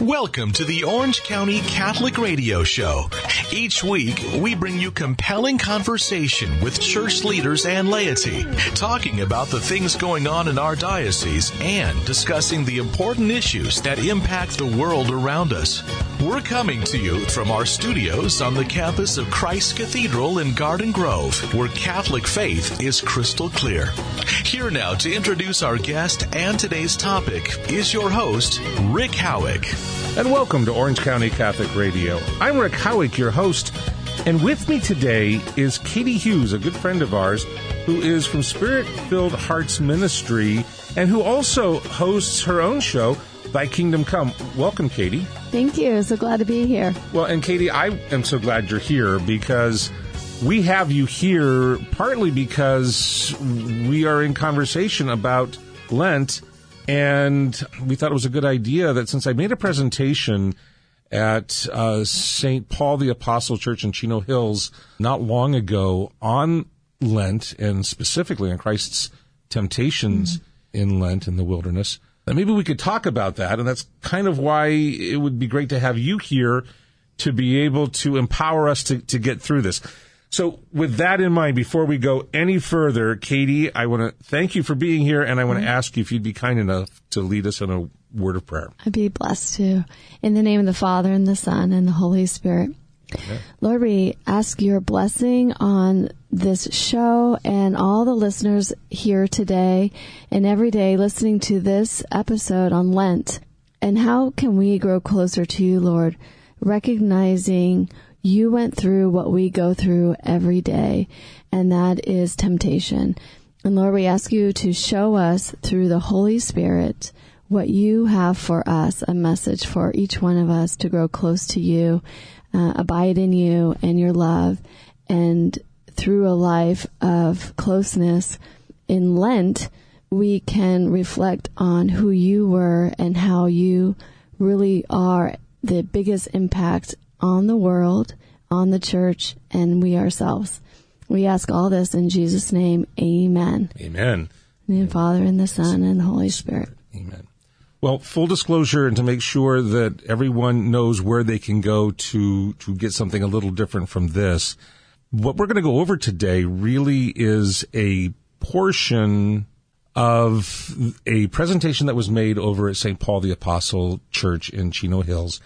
Welcome to the Orange County Catholic Radio Show. Each week, we bring you compelling conversation with church leaders and laity, talking about the things going on in our diocese and discussing the important issues that impact the world around us. We're coming to you from our studios on the campus of Christ Cathedral in Garden Grove, where Catholic faith is crystal clear. Here now to introduce our guest and today's topic is your host, Rick Howick. And welcome to Orange County Catholic Radio. I'm Rick Howick, your host, and with me today is Katie Hughes, a good friend of ours, who is from Spirit Filled Hearts Ministry and who also hosts her own show, Thy Kingdom Come. Welcome, Katie. Thank you. So glad to be here. Well, and Katie, I am so glad you're here because we have you here partly because we are in conversation about Lent and we thought it was a good idea that since I made a presentation at uh, St. Paul the Apostle Church in Chino Hills not long ago on Lent and specifically on Christ's temptations mm-hmm. in Lent in the wilderness, maybe we could talk about that. And that's kind of why it would be great to have you here to be able to empower us to, to get through this. So, with that in mind, before we go any further, Katie, I want to thank you for being here, and I want to mm-hmm. ask you if you'd be kind enough to lead us in a word of prayer. I'd be blessed to. In the name of the Father, and the Son, and the Holy Spirit. Okay. Lord, we ask your blessing on this show and all the listeners here today and every day listening to this episode on Lent. And how can we grow closer to you, Lord, recognizing you went through what we go through every day, and that is temptation. And Lord, we ask you to show us through the Holy Spirit what you have for us, a message for each one of us to grow close to you, uh, abide in you and your love, and through a life of closeness in Lent, we can reflect on who you were and how you really are the biggest impact on the world, on the church, and we ourselves. We ask all this in Jesus' name. Amen. Amen. In the Father, and the Son, and the Holy Spirit. Amen. Well, full disclosure, and to make sure that everyone knows where they can go to to get something a little different from this, what we're going to go over today really is a portion of a presentation that was made over at St. Paul the Apostle Church in Chino Hills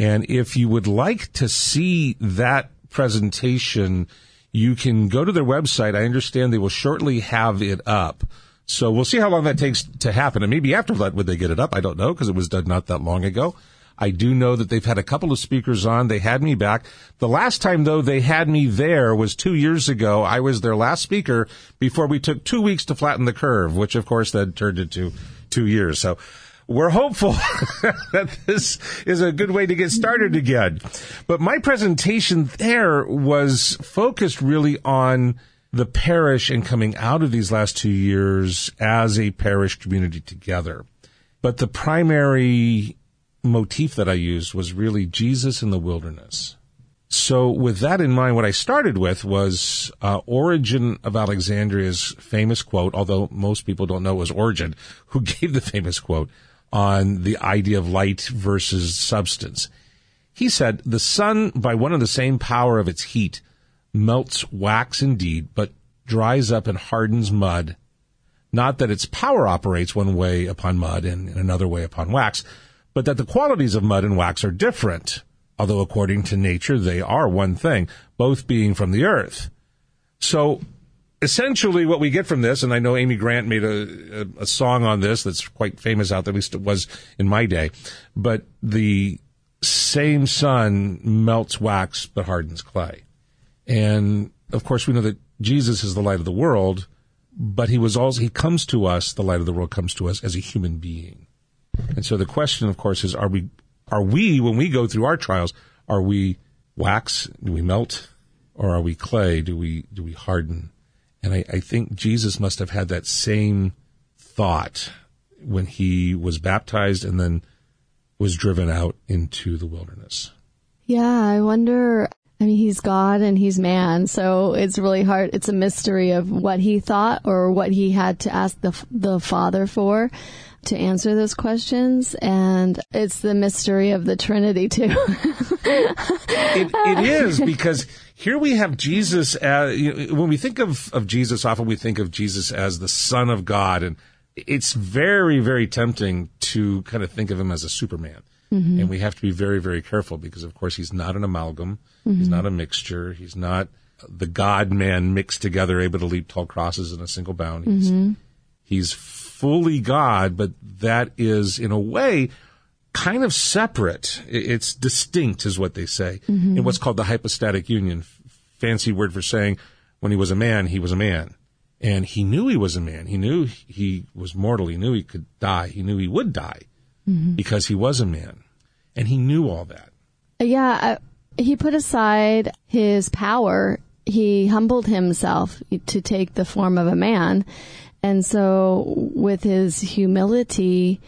and if you would like to see that presentation, you can go to their website. I understand they will shortly have it up. So we'll see how long that takes to happen. And maybe after that, would they get it up? I don't know because it was done not that long ago. I do know that they've had a couple of speakers on. They had me back. The last time though they had me there was two years ago. I was their last speaker before we took two weeks to flatten the curve, which of course then turned into two years. So we're hopeful that this is a good way to get started again. But my presentation there was focused really on the parish and coming out of these last two years as a parish community together. But the primary motif that I used was really Jesus in the wilderness. So with that in mind, what I started with was uh, Origen of Alexandria's famous quote, although most people don't know it was Origen who gave the famous quote on the idea of light versus substance. He said, the sun, by one and the same power of its heat, melts wax indeed, but dries up and hardens mud. Not that its power operates one way upon mud and in another way upon wax, but that the qualities of mud and wax are different, although according to nature they are one thing, both being from the earth. So essentially what we get from this, and I know Amy Grant made a, a, a song on this that's quite famous out there, at least it was in my day, but the same sun melts wax but hardens clay. And of course we know that Jesus is the light of the world, but he was also, he comes to us, the light of the world comes to us as a human being. And so the question, of course, is are we, are we, when we go through our trials, are we wax? Do we melt? Or are we clay? Do we, do we harden? And I, I think Jesus must have had that same thought when he was baptized and then was driven out into the wilderness. Yeah, I wonder. I mean, he's God and he's man, so it's really hard. It's a mystery of what he thought or what he had to ask the the Father for. to answer those questions. And it's the mystery of the Trinity, too. it, it is because here we have Jesus as, you know, when we think of, of Jesus, often we think of Jesus as the Son of God. And it's very, very tempting to kind of think of him as a Superman. Mm-hmm. And we have to be very, very careful because, of course, he's not an amalgam. Mm-hmm. He's not a mixture. He's not the God man mixed together, able to leap tall crosses in a single bound. He's, mm-hmm. he's fully God, but that is, in a way, kind of separate. It's distinct, is what they say, mm-hmm. in what's called the hypostatic union. Fancy word for saying when he was a man, he was a man. And he knew he was a man. He knew he was mortal. He knew he could die. He knew he would die mm-hmm. because he was a man. And he knew all that. Yeah. Uh, he put aside his power. He humbled himself to take the form of a man. And so with his humility,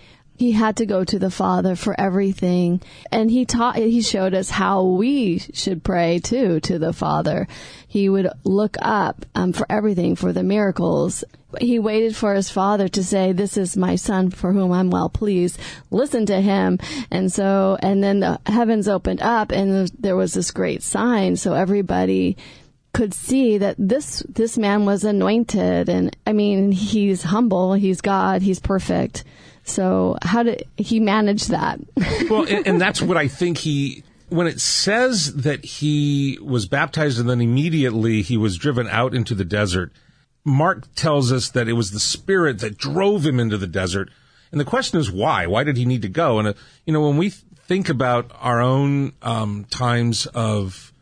he had to go to the Father for everything. And he taught, he showed us how we should pray too to the Father. He would look up um, for everything, for the miracles. He waited for his father to say, this is my son for whom I'm well pleased. Listen to him. And so, and then the heavens opened up and there was this great sign. So everybody could see that this this man was anointed and I mean he's humble, he's God, he's perfect. So how did he manage that? well, and, and that's what I think he when it says that he was baptized and then immediately he was driven out into the desert, Mark tells us that it was the Spirit that drove him into the desert. And the question is why? Why did he need to go? And, uh, you know, when we think about our own um, times of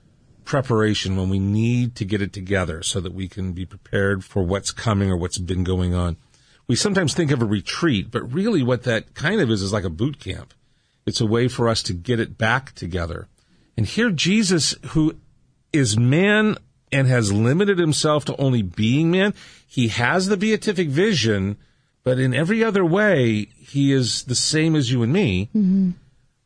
preparation, when we need to get it together so that we can be prepared for what's coming or what's been going on, we sometimes think of a retreat, but really what that kind of is is like a boot camp. It's a way for us to get it back together. And here Jesus, who is man and has limited himself to only being man, he has the beatific vision, but in every other way, he is the same as you and me, mm-hmm.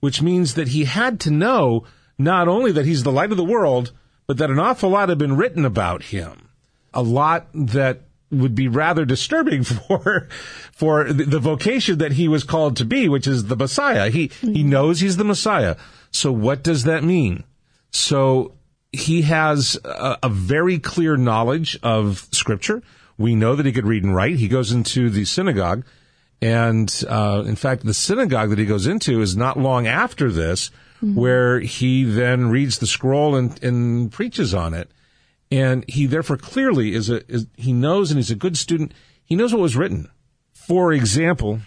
which means that he had to know not only that he's the light of the world, but that an awful lot had been written about him. A lot that would be rather disturbing for for the vocation that he was called to be, which is the Messiah. He mm-hmm. he knows he's the Messiah. So what does that mean? So he has a, a, very clear knowledge of Scripture. We know that he could read and write. He goes into the synagogue, and uh, in fact, the synagogue that he goes into is not long after this, mm-hmm. where he then reads the scroll and, and preaches on it. And he therefore clearly is a, is, he knows and he's a good student. He knows what was written. For example,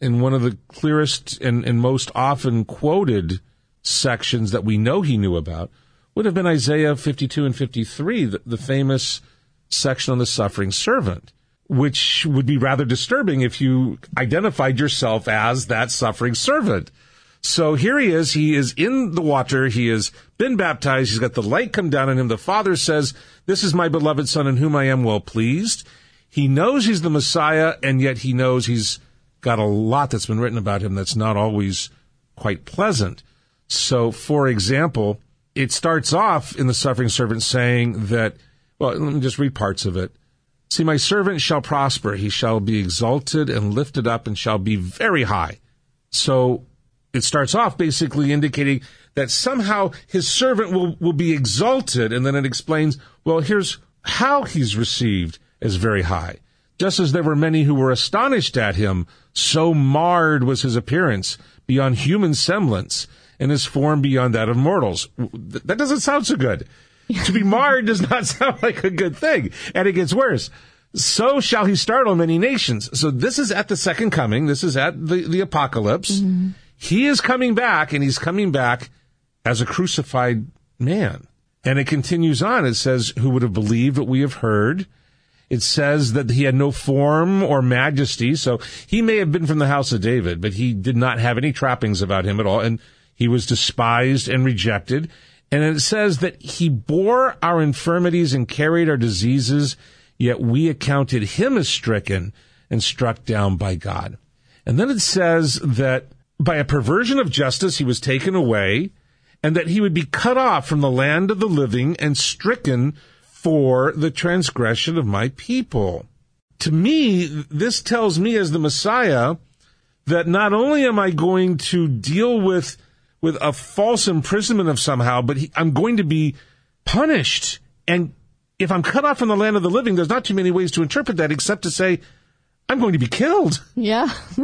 in one of the clearest and, and most often quoted sections that we know he knew about would have been Isaiah 52 and 53, the, the famous section on the suffering servant, which would be rather disturbing if you identified yourself as that suffering servant. So here he is. He is in the water. He has been baptized. He's got the light come down on him. The Father says, This is my beloved Son in whom I am well pleased. He knows he's the Messiah, and yet he knows he's got a lot that's been written about him that's not always quite pleasant. So, for example, it starts off in the suffering servant saying that, well, let me just read parts of it. See, my servant shall prosper. He shall be exalted and lifted up and shall be very high. So it starts off basically indicating that somehow his servant will, will be exalted. And then it explains, well, here's how he's received as very high. Just as there were many who were astonished at him, so marred was his appearance beyond human semblance and his form beyond that of mortals. That doesn't sound so good. to be marred does not sound like a good thing. And it gets worse. So shall he startle many nations. So this is at the second coming. This is at the, the apocalypse. Mm-hmm. He is coming back and he's coming back as a crucified man. And it continues on. It says, who would have believed what we have heard? It says that he had no form or majesty. So he may have been from the house of David, but he did not have any trappings about him at all. And he was despised and rejected. And it says that he bore our infirmities and carried our diseases, yet we accounted him as stricken and struck down by God. And then it says that by a perversion of justice, he was taken away, and that he would be cut off from the land of the living and stricken for the transgression of my people. To me, this tells me as the Messiah that not only am I going to deal with with a false imprisonment of somehow, but he, I'm going to be punished. And if I'm cut off from the land of the living, there's not too many ways to interpret that except to say, I'm going to be killed. Yeah.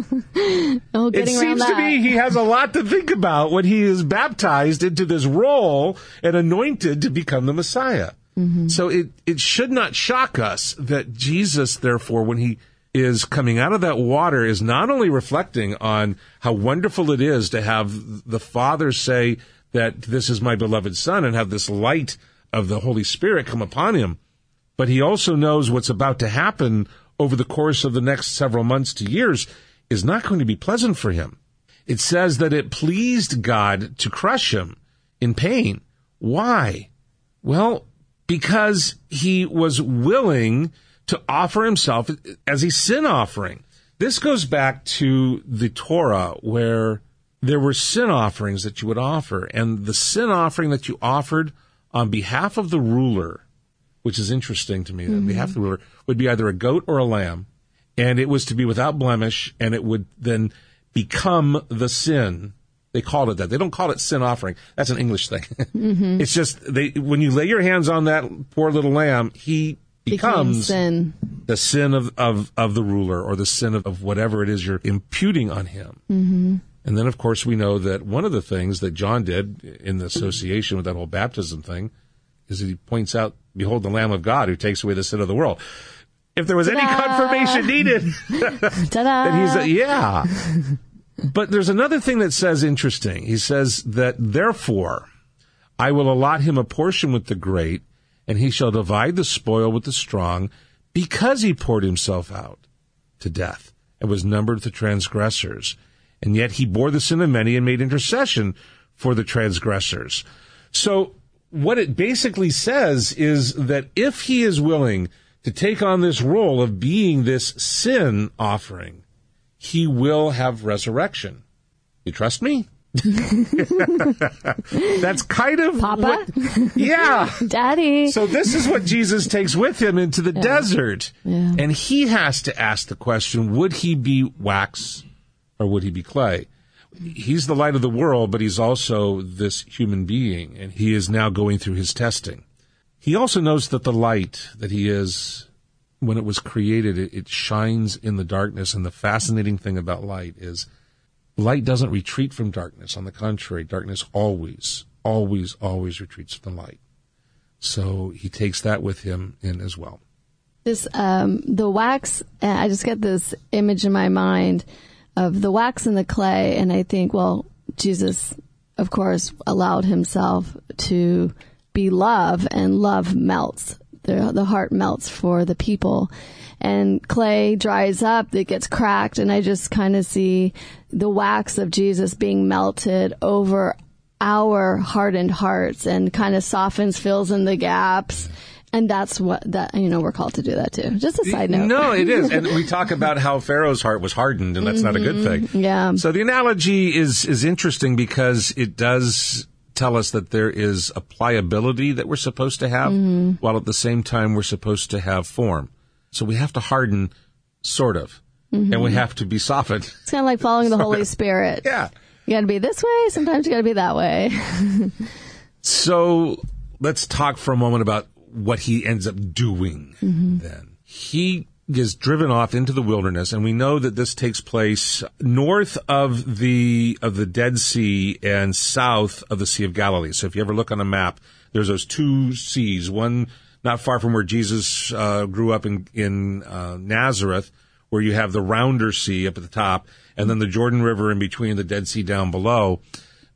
oh, it seems to me he has a lot to think about when he is baptized into this role and anointed to become the Messiah. Mm-hmm. So it, it should not shock us that Jesus, therefore, when he is coming out of that water, is not only reflecting on how wonderful it is to have the Father say that this is my beloved Son and have this light of the Holy Spirit come upon him, but he also knows what's about to happen over the course of the next several months to years is not going to be pleasant for him. It says that it pleased God to crush him in pain. Why? Well, because he was willing to offer himself as a sin offering. This goes back to the Torah where there were sin offerings that you would offer and the sin offering that you offered on behalf of the ruler which is interesting to me. Mm-hmm. On behalf of the ruler would be either a goat or a lamb, and it was to be without blemish, and it would then become the sin. They called it that. They don't call it sin offering. That's an English thing. Mm-hmm. It's just they when you lay your hands on that poor little lamb, he becomes sin. the sin of, of, of the ruler or the sin of, of whatever it is you're imputing on him. Mm-hmm. And then, of course, we know that one of the things that John did in the association with that whole baptism thing is that he points out behold the Lamb of God who takes away the sin of the world. If there was Ta-da! any confirmation needed, then he's a, yeah. but there's another thing that says interesting. He says that therefore I will allot him a portion with the great, and he shall divide the spoil with the strong, because he poured himself out to death and was numbered with the transgressors. And yet he bore the sin of many and made intercession for the transgressors. So what it basically says is that if he is willing to take on this role of being this sin offering, he will have resurrection. You trust me? That's kind of Papa? What, yeah. Daddy. So this is what Jesus takes with him into the yeah. desert. Yeah. And he has to ask the question, would he be wax or would he be clay? He's the light of the world, but he's also this human being, and he is now going through his testing. He also knows that the light that he is, when it was created, it, it shines in the darkness. And the fascinating thing about light is light doesn't retreat from darkness. On the contrary, darkness always, always, always retreats from light. So he takes that with him in as well. This, um, the wax, I just get this image in my mind of the wax and the clay. And I think, well, Jesus, of course, allowed himself to be love and love melts. The, the heart melts for the people and clay dries up, it gets cracked, and I just kind of see the wax of Jesus being melted over our hardened hearts and kind of softens, fills in the gaps and that's what that you know we're called to do that too. Just a side note. No, it is, and we talk about how Pharaoh's heart was hardened, and that's mm-hmm. not a good thing. Mm-hmm. Yeah. So the analogy is is interesting because it does tell us that there is a pliability that we're supposed to have, mm-hmm. while at the same time we're supposed to have form. So we have to harden, sort of, mm-hmm. and we have to be softened. It's kind of like following the Holy Spirit. Yeah. You got to be this way. Sometimes you got to be that way. so let's talk for a moment about what he ends up doing mm-hmm. then. He is driven off into the wilderness and we know that this takes place north of the of the Dead Sea and south of the Sea of Galilee. So if you ever look on a map, there's those two seas, one not far from where Jesus uh, grew up in in uh, Nazareth, where you have the Rounder Sea up at the top, and then the Jordan River in between, the Dead Sea down below.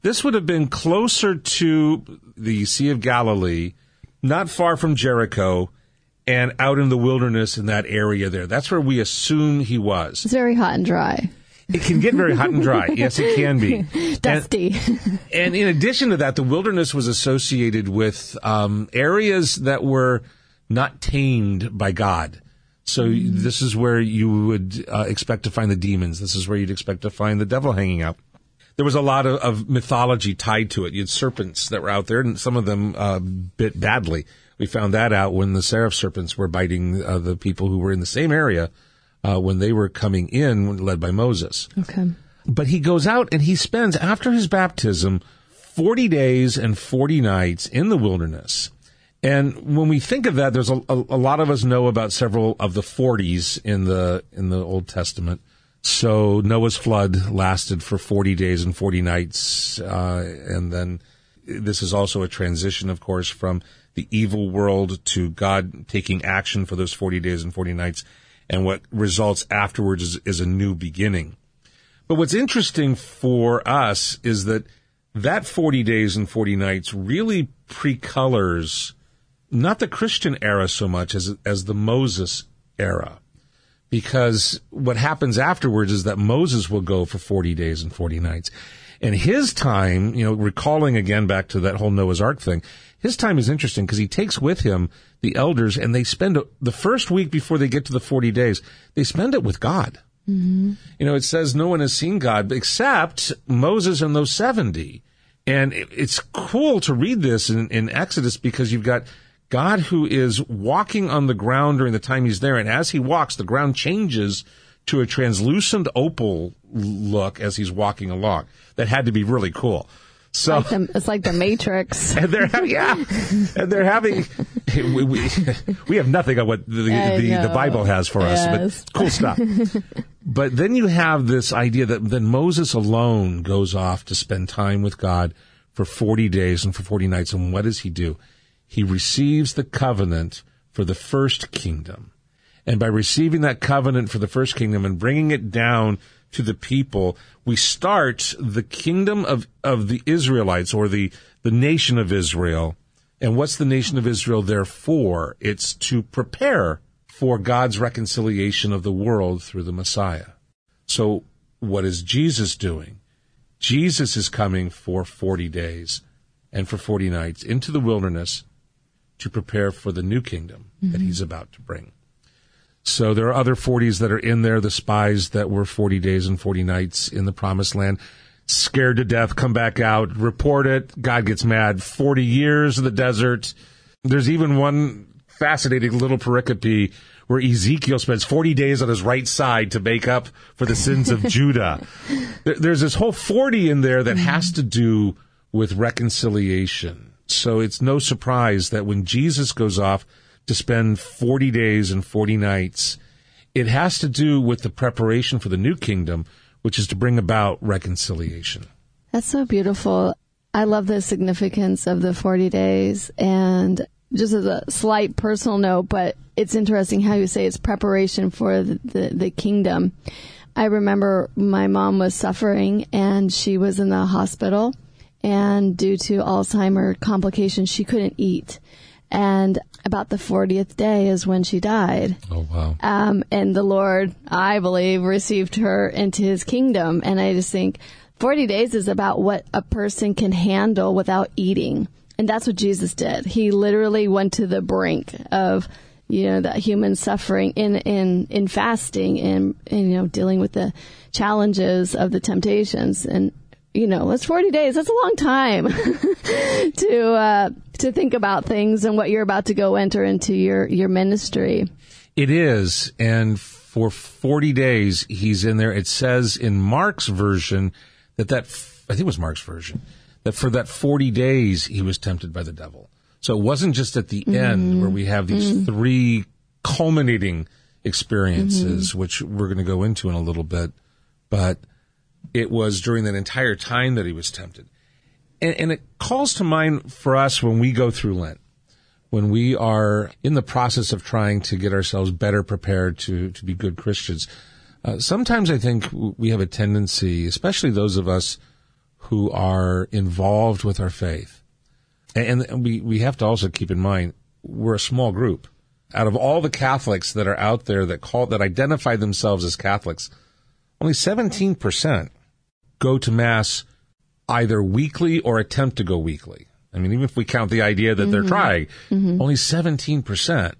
This would have been closer to the Sea of Galilee not far from Jericho and out in the wilderness in that area there. That's where we assume he was. It's very hot and dry. It can get very hot and dry. Yes, it can be. Dusty. And, and, in addition to that, the wilderness was associated with um, areas that were not tamed by God. So mm. this is where you would uh, expect to find the demons. This is where you'd expect to find the devil hanging out there was a lot of, of, mythology tied to it. You had serpents that were out there, and some of them uh, bit badly. We found that out when the seraph serpents were biting uh, the people who were in the same area uh, when they were coming in, led by Moses. Okay. But he goes out and he spends, after his baptism, 40 days and 40 nights in the wilderness. And when we think of that, there's a, a, a, lot of us know about several of the 40s in the in the Old Testament. So Noah's flood lasted for 40 days and 40 nights, uh, and then this is also a transition, of course, from the evil world to God taking action for those 40 days and 40 nights. And what results afterwards is, is a new beginning. But what's interesting for us is that that 40 days and 40 nights really precolors not the Christian era so much as, as the Moses era. Because what happens afterwards is that Moses will go for 40 days and 40 nights. And his time, you know, recalling again back to that whole Noah's Ark thing, his time is interesting because he takes with him the elders and they spend the first week before they get to the 40 days, they spend it with God. Mm-hmm. You know, it says no one has seen God except Moses and those 70. And it's cool to read this in, in Exodus because you've got God who is walking on the ground during the time he's there. And as he walks, the ground changes to a translucent opal look as he's walking along. That had to be really cool. So like the, it's like the Matrix. and they're having, yeah, and they're having. We, we, we have nothing on what the, the, the, Bible has for us, yes. but cool stuff. but then you have this idea that then Moses alone goes off to spend time with God for forty days and for forty nights, and what does he do? He receives the covenant for the first kingdom. And by receiving that covenant for the first kingdom and bringing it down to the people, we start the kingdom of, of the Israelites or the, the nation of Israel. And what's the nation of Israel there for? It's to prepare for God's reconciliation of the world through the Messiah. So what is Jesus doing? Jesus is coming for 40 days and for 40 nights into the wilderness to prepare for the new kingdom mm-hmm. that he's about to bring. So there are other 40s that are in there, the spies that were 40 days and 40 nights in the promised land, scared to death, come back out, report it. God gets mad. 40 years in the desert. There's even one fascinating little pericope where Ezekiel spends 40 days on his right side to make up for the sins of Judah. There's this whole 40 in there that has to do with reconciliation so it's no surprise that when Jesus goes off to spend 40 days and 40 nights, it has to do with the preparation for the new kingdom, which is to bring about reconciliation. That's so beautiful. I love the significance of the 40 days and just as a slight personal note, but it's interesting how you say it's preparation for the, the, the kingdom. I remember my mom was suffering and she was in the hospital and due to Alzheimer complications, she couldn't eat. And about the 40th day is when she died. Oh, wow. Um, and the Lord, I believe, received her into his kingdom. And I just think 40 days is about what a person can handle without eating. And that's what Jesus did. He literally went to the brink of, you know, that human suffering in, in, in fasting and, and, you know, dealing with the challenges of the temptations. And you know, it's 40 days. That's a long time to, uh, to think about things and what you're about to go enter into your, your ministry. It is. And for 40 days, he's in there. It says in Mark's version that that, I think it was Mark's version, that for that 40 days, he was tempted by the devil. So it wasn't just at the mm-hmm. end where we have these mm-hmm. three culminating experiences, mm-hmm. which we're going to go into in a little bit, but it was during that entire time that he was tempted. And, and it calls to mind for us when we go through Lent, when we are in the process of trying to get ourselves better prepared to, to be good Christians. Uh, sometimes I think we have a tendency, especially those of us who are involved with our faith, and, and we, we have to also keep in mind we're a small group. Out of all the Catholics that are out there that call that identify themselves as Catholics, only 17% go to Mass either weekly or attempt to go weekly. I mean, even if we count the idea that mm-hmm. they're trying, mm-hmm. only 17%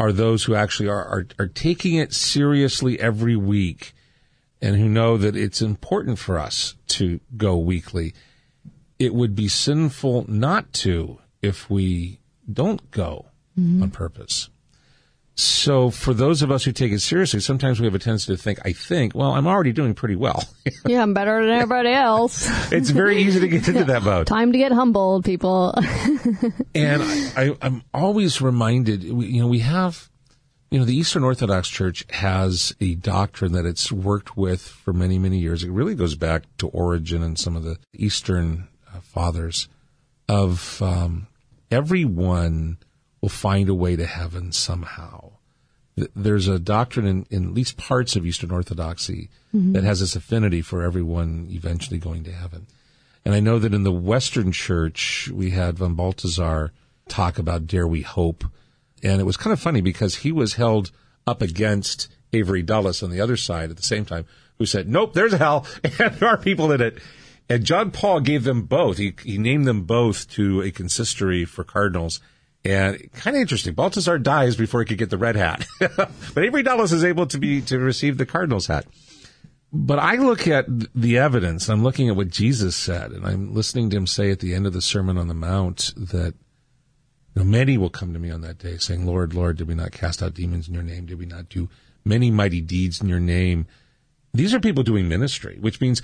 are those who actually are, are, are taking it seriously every week and who know that it's important for us to go weekly. It would be sinful not to if we don't go mm-hmm. on purpose. So for those of us who take it seriously, sometimes we have a tendency to think, I think, well, I'm already doing pretty well. yeah, I'm better than everybody else. it's very easy to get into that mode. Time to get humbled, people. and I, am always reminded, you know, we have, you know, the Eastern Orthodox Church has a doctrine that it's worked with for many, many years. It really goes back to Origen and some of the Eastern uh, fathers of um, everyone will find a way to heaven somehow. There's a doctrine in, in at least parts of Eastern Orthodoxy mm-hmm. that has this affinity for everyone eventually going to heaven. And I know that in the Western Church, we had von Balthasar talk about Dare We Hope. And it was kind of funny because he was held up against Avery Dulles on the other side at the same time, who said, Nope, there's a hell, and there are people in it. And John Paul gave them both. He, he named them both to a consistory for cardinals. And kind of interesting. Balthasar dies before he could get the red hat, but Avery Dulles is able to be to receive the cardinal's hat. But I look at the evidence. I'm looking at what Jesus said, and I'm listening to him say at the end of the Sermon on the Mount that you know, many will come to me on that day, saying, "Lord, Lord, did we not cast out demons in Your name? Did we not do many mighty deeds in Your name?" These are people doing ministry, which means,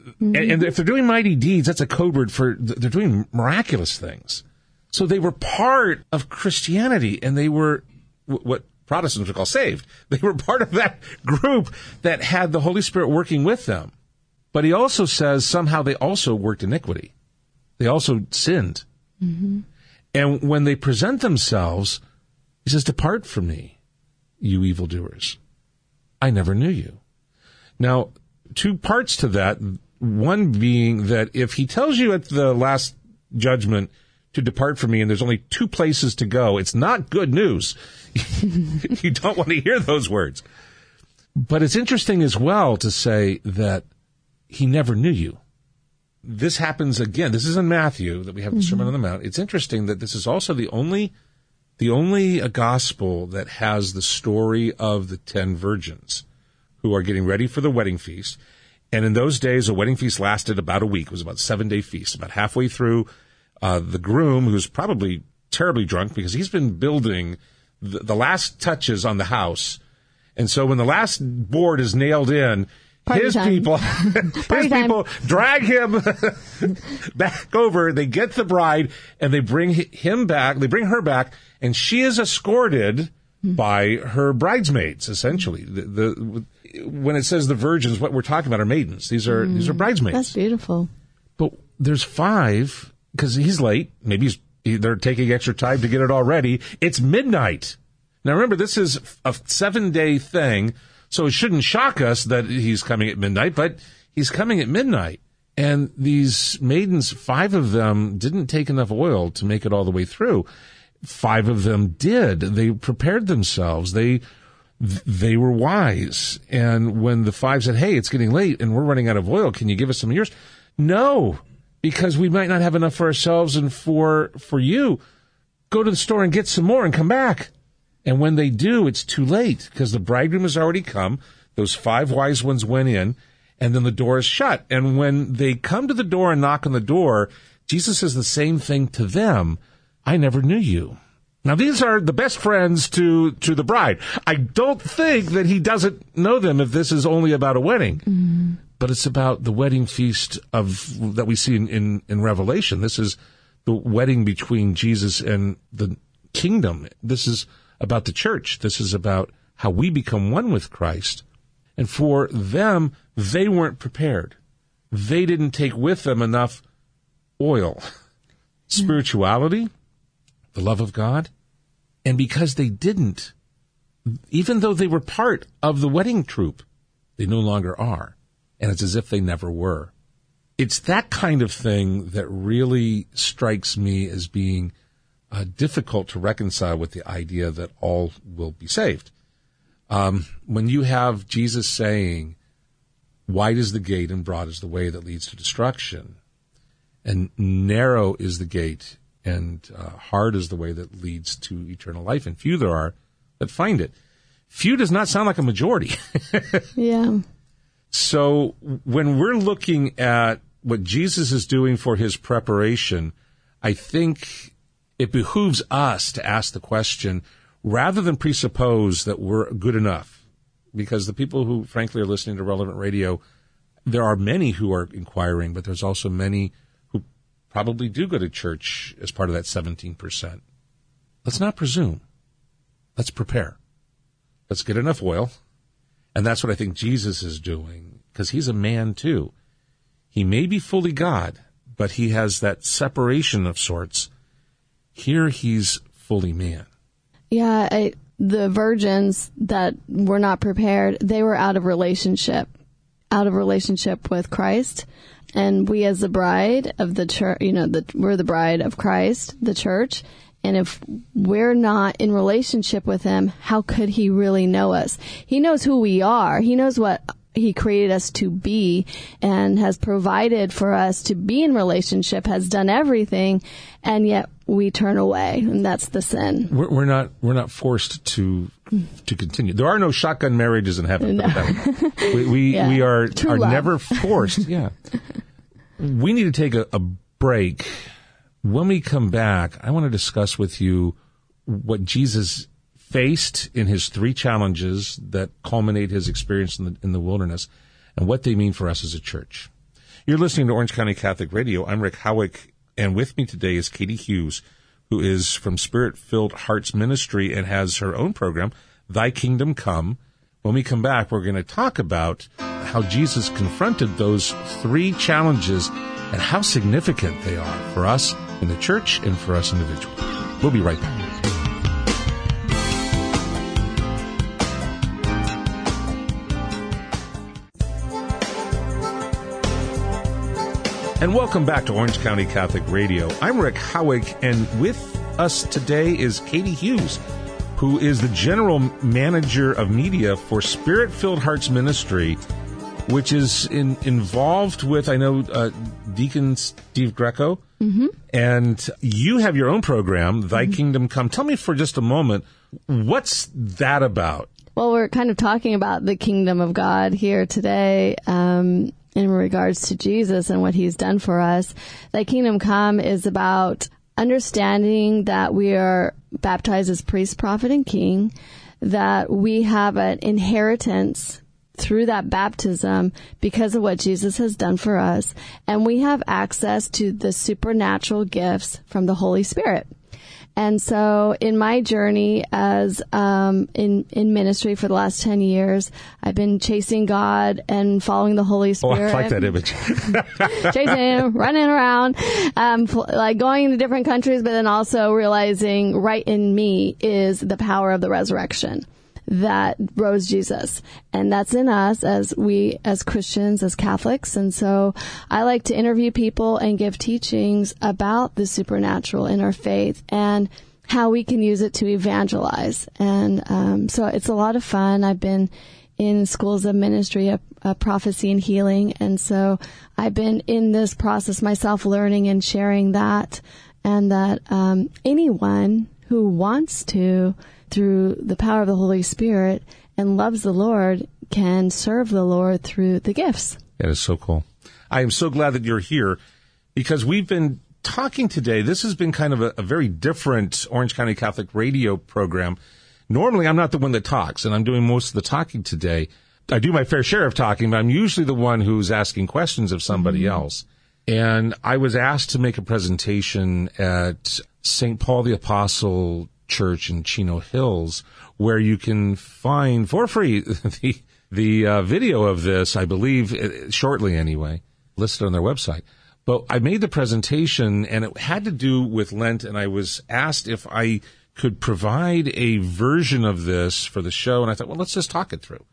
mm-hmm. and, and if they're doing mighty deeds, that's a code word for they're doing miraculous things. So they were part of Christianity and they were what Protestants would call saved. They were part of that group that had the Holy Spirit working with them. But he also says somehow they also worked iniquity. They also sinned. Mm-hmm. And when they present themselves, he says, Depart from me, you evildoers. I never knew you. Now, two parts to that. One being that if he tells you at the last judgment, to depart from me and there's only two places to go. It's not good news. you don't want to hear those words. But it's interesting as well to say that he never knew you. This happens again. This is in Matthew that we have the mm-hmm. Sermon on the Mount. It's interesting that this is also the only the only a gospel that has the story of the ten virgins who are getting ready for the wedding feast. And in those days, a wedding feast lasted about a week. It was about seven day feast. About halfway through, uh, the groom, who's probably terribly drunk because he's been building the, the last touches on the house. And so when the last board is nailed in, Party his time. people, his people drag him back over. They get the bride and they bring him back. They bring her back, and she is escorted by her bridesmaids. Essentially, the, the, when it says the virgins, what we're talking about are maidens. These are mm, these are mm. bridesmaids. That's beautiful. But there's five because he's late. Maybe he's, they're taking extra time to get it all ready. It's midnight. Now remember, this is a seven day thing, so it shouldn't shock us that he's coming at midnight, but he's coming at midnight. And these maidens, five of them didn't take enough oil to make it all the way through. Five of them did. They prepared themselves. They, they were wise. And when the five said, Hey, it's getting late and we're running out of oil. Can you give us some of yours? No, because we might not have enough for ourselves and for for you. Go to the store and get some more and come back. And when they do, it's too late because the bridegroom has already come. Those five wise ones went in and then the door is shut. And when they come to the door and knock on the door, Jesus says the same thing to them. I never knew you. Now these are the best friends to, to the bride. I don't think that he doesn't know them if this is only about a wedding. Mm-hmm but it's about the wedding feast of that we see in, in, in Revelation. This is the wedding between Jesus and the kingdom. This is about the church. This is about how we become one with Christ. And for them, they weren't prepared. They didn't take with them enough oil, spirituality, the love of God. And because they didn't, even though they were part of the wedding troop, they no longer are and it's as if they never were. It's that kind of thing that really strikes me as being uh, difficult to reconcile with the idea that all will be saved. Um, when you have Jesus saying, wide is the gate and broad is the way that leads to destruction, and narrow is the gate and uh, hard is the way that leads to eternal life, and few there are that find it. Few does not sound like a majority. yeah. So when we're looking at what Jesus is doing for his preparation, I think it behooves us to ask the question, rather than presuppose that we're good enough, because the people who frankly are listening to relevant radio, there are many who are inquiring, but there's also many who probably do go to church as part of that 17%. Let's not presume. Let's prepare. Let's get enough oil. And that's what I think Jesus is doing, because he's a man too. He may be fully God, but he has that separation of sorts. Here he's fully man. Yeah, I, the virgins that were not prepared, they were out of relationship, out of relationship with Christ. And we as the bride of the church, you know, the, we're the bride of Christ, the church. And if we're not in relationship with him, how could he really know us? He knows who we are. He knows what he created us to be and has provided for us to be in relationship, has done everything, and yet we turn away, and that's the sin. We're, we're not we're not forced to to continue. There are no shotgun marriages in heaven. No. we we, yeah. we are True are love. never forced. yeah, we need to take a, a break. When we come back, I want to discuss with you what Jesus faced in his three challenges that culminate his experience in the, in the wilderness and what they mean for us as a church. You're listening to Orange County Catholic Radio. I'm Rick Howick, and with me today is Katie Hughes, who is from Spirit Filled Hearts Ministry and has her own program, Thy Kingdom Come. When we come back, we're going to talk about how Jesus confronted those three challenges and how significant they are for us in the church and for us individually. We'll be right back. And welcome back to Orange County Catholic Radio. I'm Rick Howick, and with us today is Katie Hughes, who is the general manager of media for Spirit Filled Hearts Ministry, which is in, involved with, I know, uh, Deacon Steve Greco. Mm-hmm. And you have your own program, Thy mm-hmm. Kingdom Come. Tell me for just a moment, what's that about? Well, we're kind of talking about the kingdom of God here today. Um, in regards to Jesus and what he's done for us. Thy kingdom come is about understanding that we are baptized as priest, prophet, and king, that we have an inheritance through that baptism because of what Jesus has done for us, and we have access to the supernatural gifts from the Holy Spirit. And so in my journey as um, in in ministry for the last 10 years, I've been chasing God and following the Holy Spirit. Oh, I like that image. chasing him, running around, um, like going to different countries, but then also realizing right in me is the power of the resurrection that rose Jesus. And that's in us as we, as Christians, as Catholics. And so I like to interview people and give teachings about the supernatural in our faith and how we can use it to evangelize. And um, so it's a lot of fun. I've been in schools of ministry, a prophecy and healing. And so I've been in this process myself, learning and sharing that. And that um, anyone who wants to through the power of the Holy Spirit and loves the Lord can serve the Lord through the gifts. That is so cool. I am so glad that you're here because we've been talking today. This has been kind of a, a very different Orange County Catholic radio program. Normally, I'm not the one that talks, and I'm doing most of the talking today. I do my fair share of talking, but I'm usually the one who's asking questions of somebody mm-hmm. else. And I was asked to make a presentation at St. Paul the Apostle church in Chino Hills, where you can find for free the the uh, video of this. I believe uh, shortly anyway, listed on their website. But I made the presentation, and it had to do with Lent, and I was asked if I could provide a version of this for the show, and I thought, well, let's just talk it through.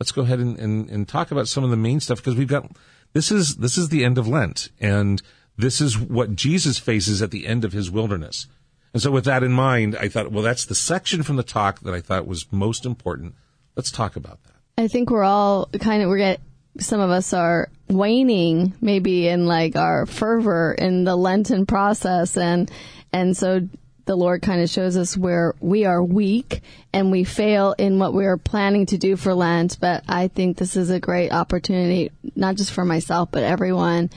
Let's go ahead and, and, and talk about some of the main stuff because we've got this is this is the end of Lent, and this is what Jesus faces at the end of his wilderness. And so with that in mind, I thought, well, that's the section from the talk that I thought was most important. Let's talk about that. I think we're all kind of, we're get, some of us are waning maybe in like our fervor in the Lenten process. And, and so the Lord kind of shows us where we are weak and we fail in what we're planning to do for Lent. But I think this is a great opportunity, not just for myself, but everyone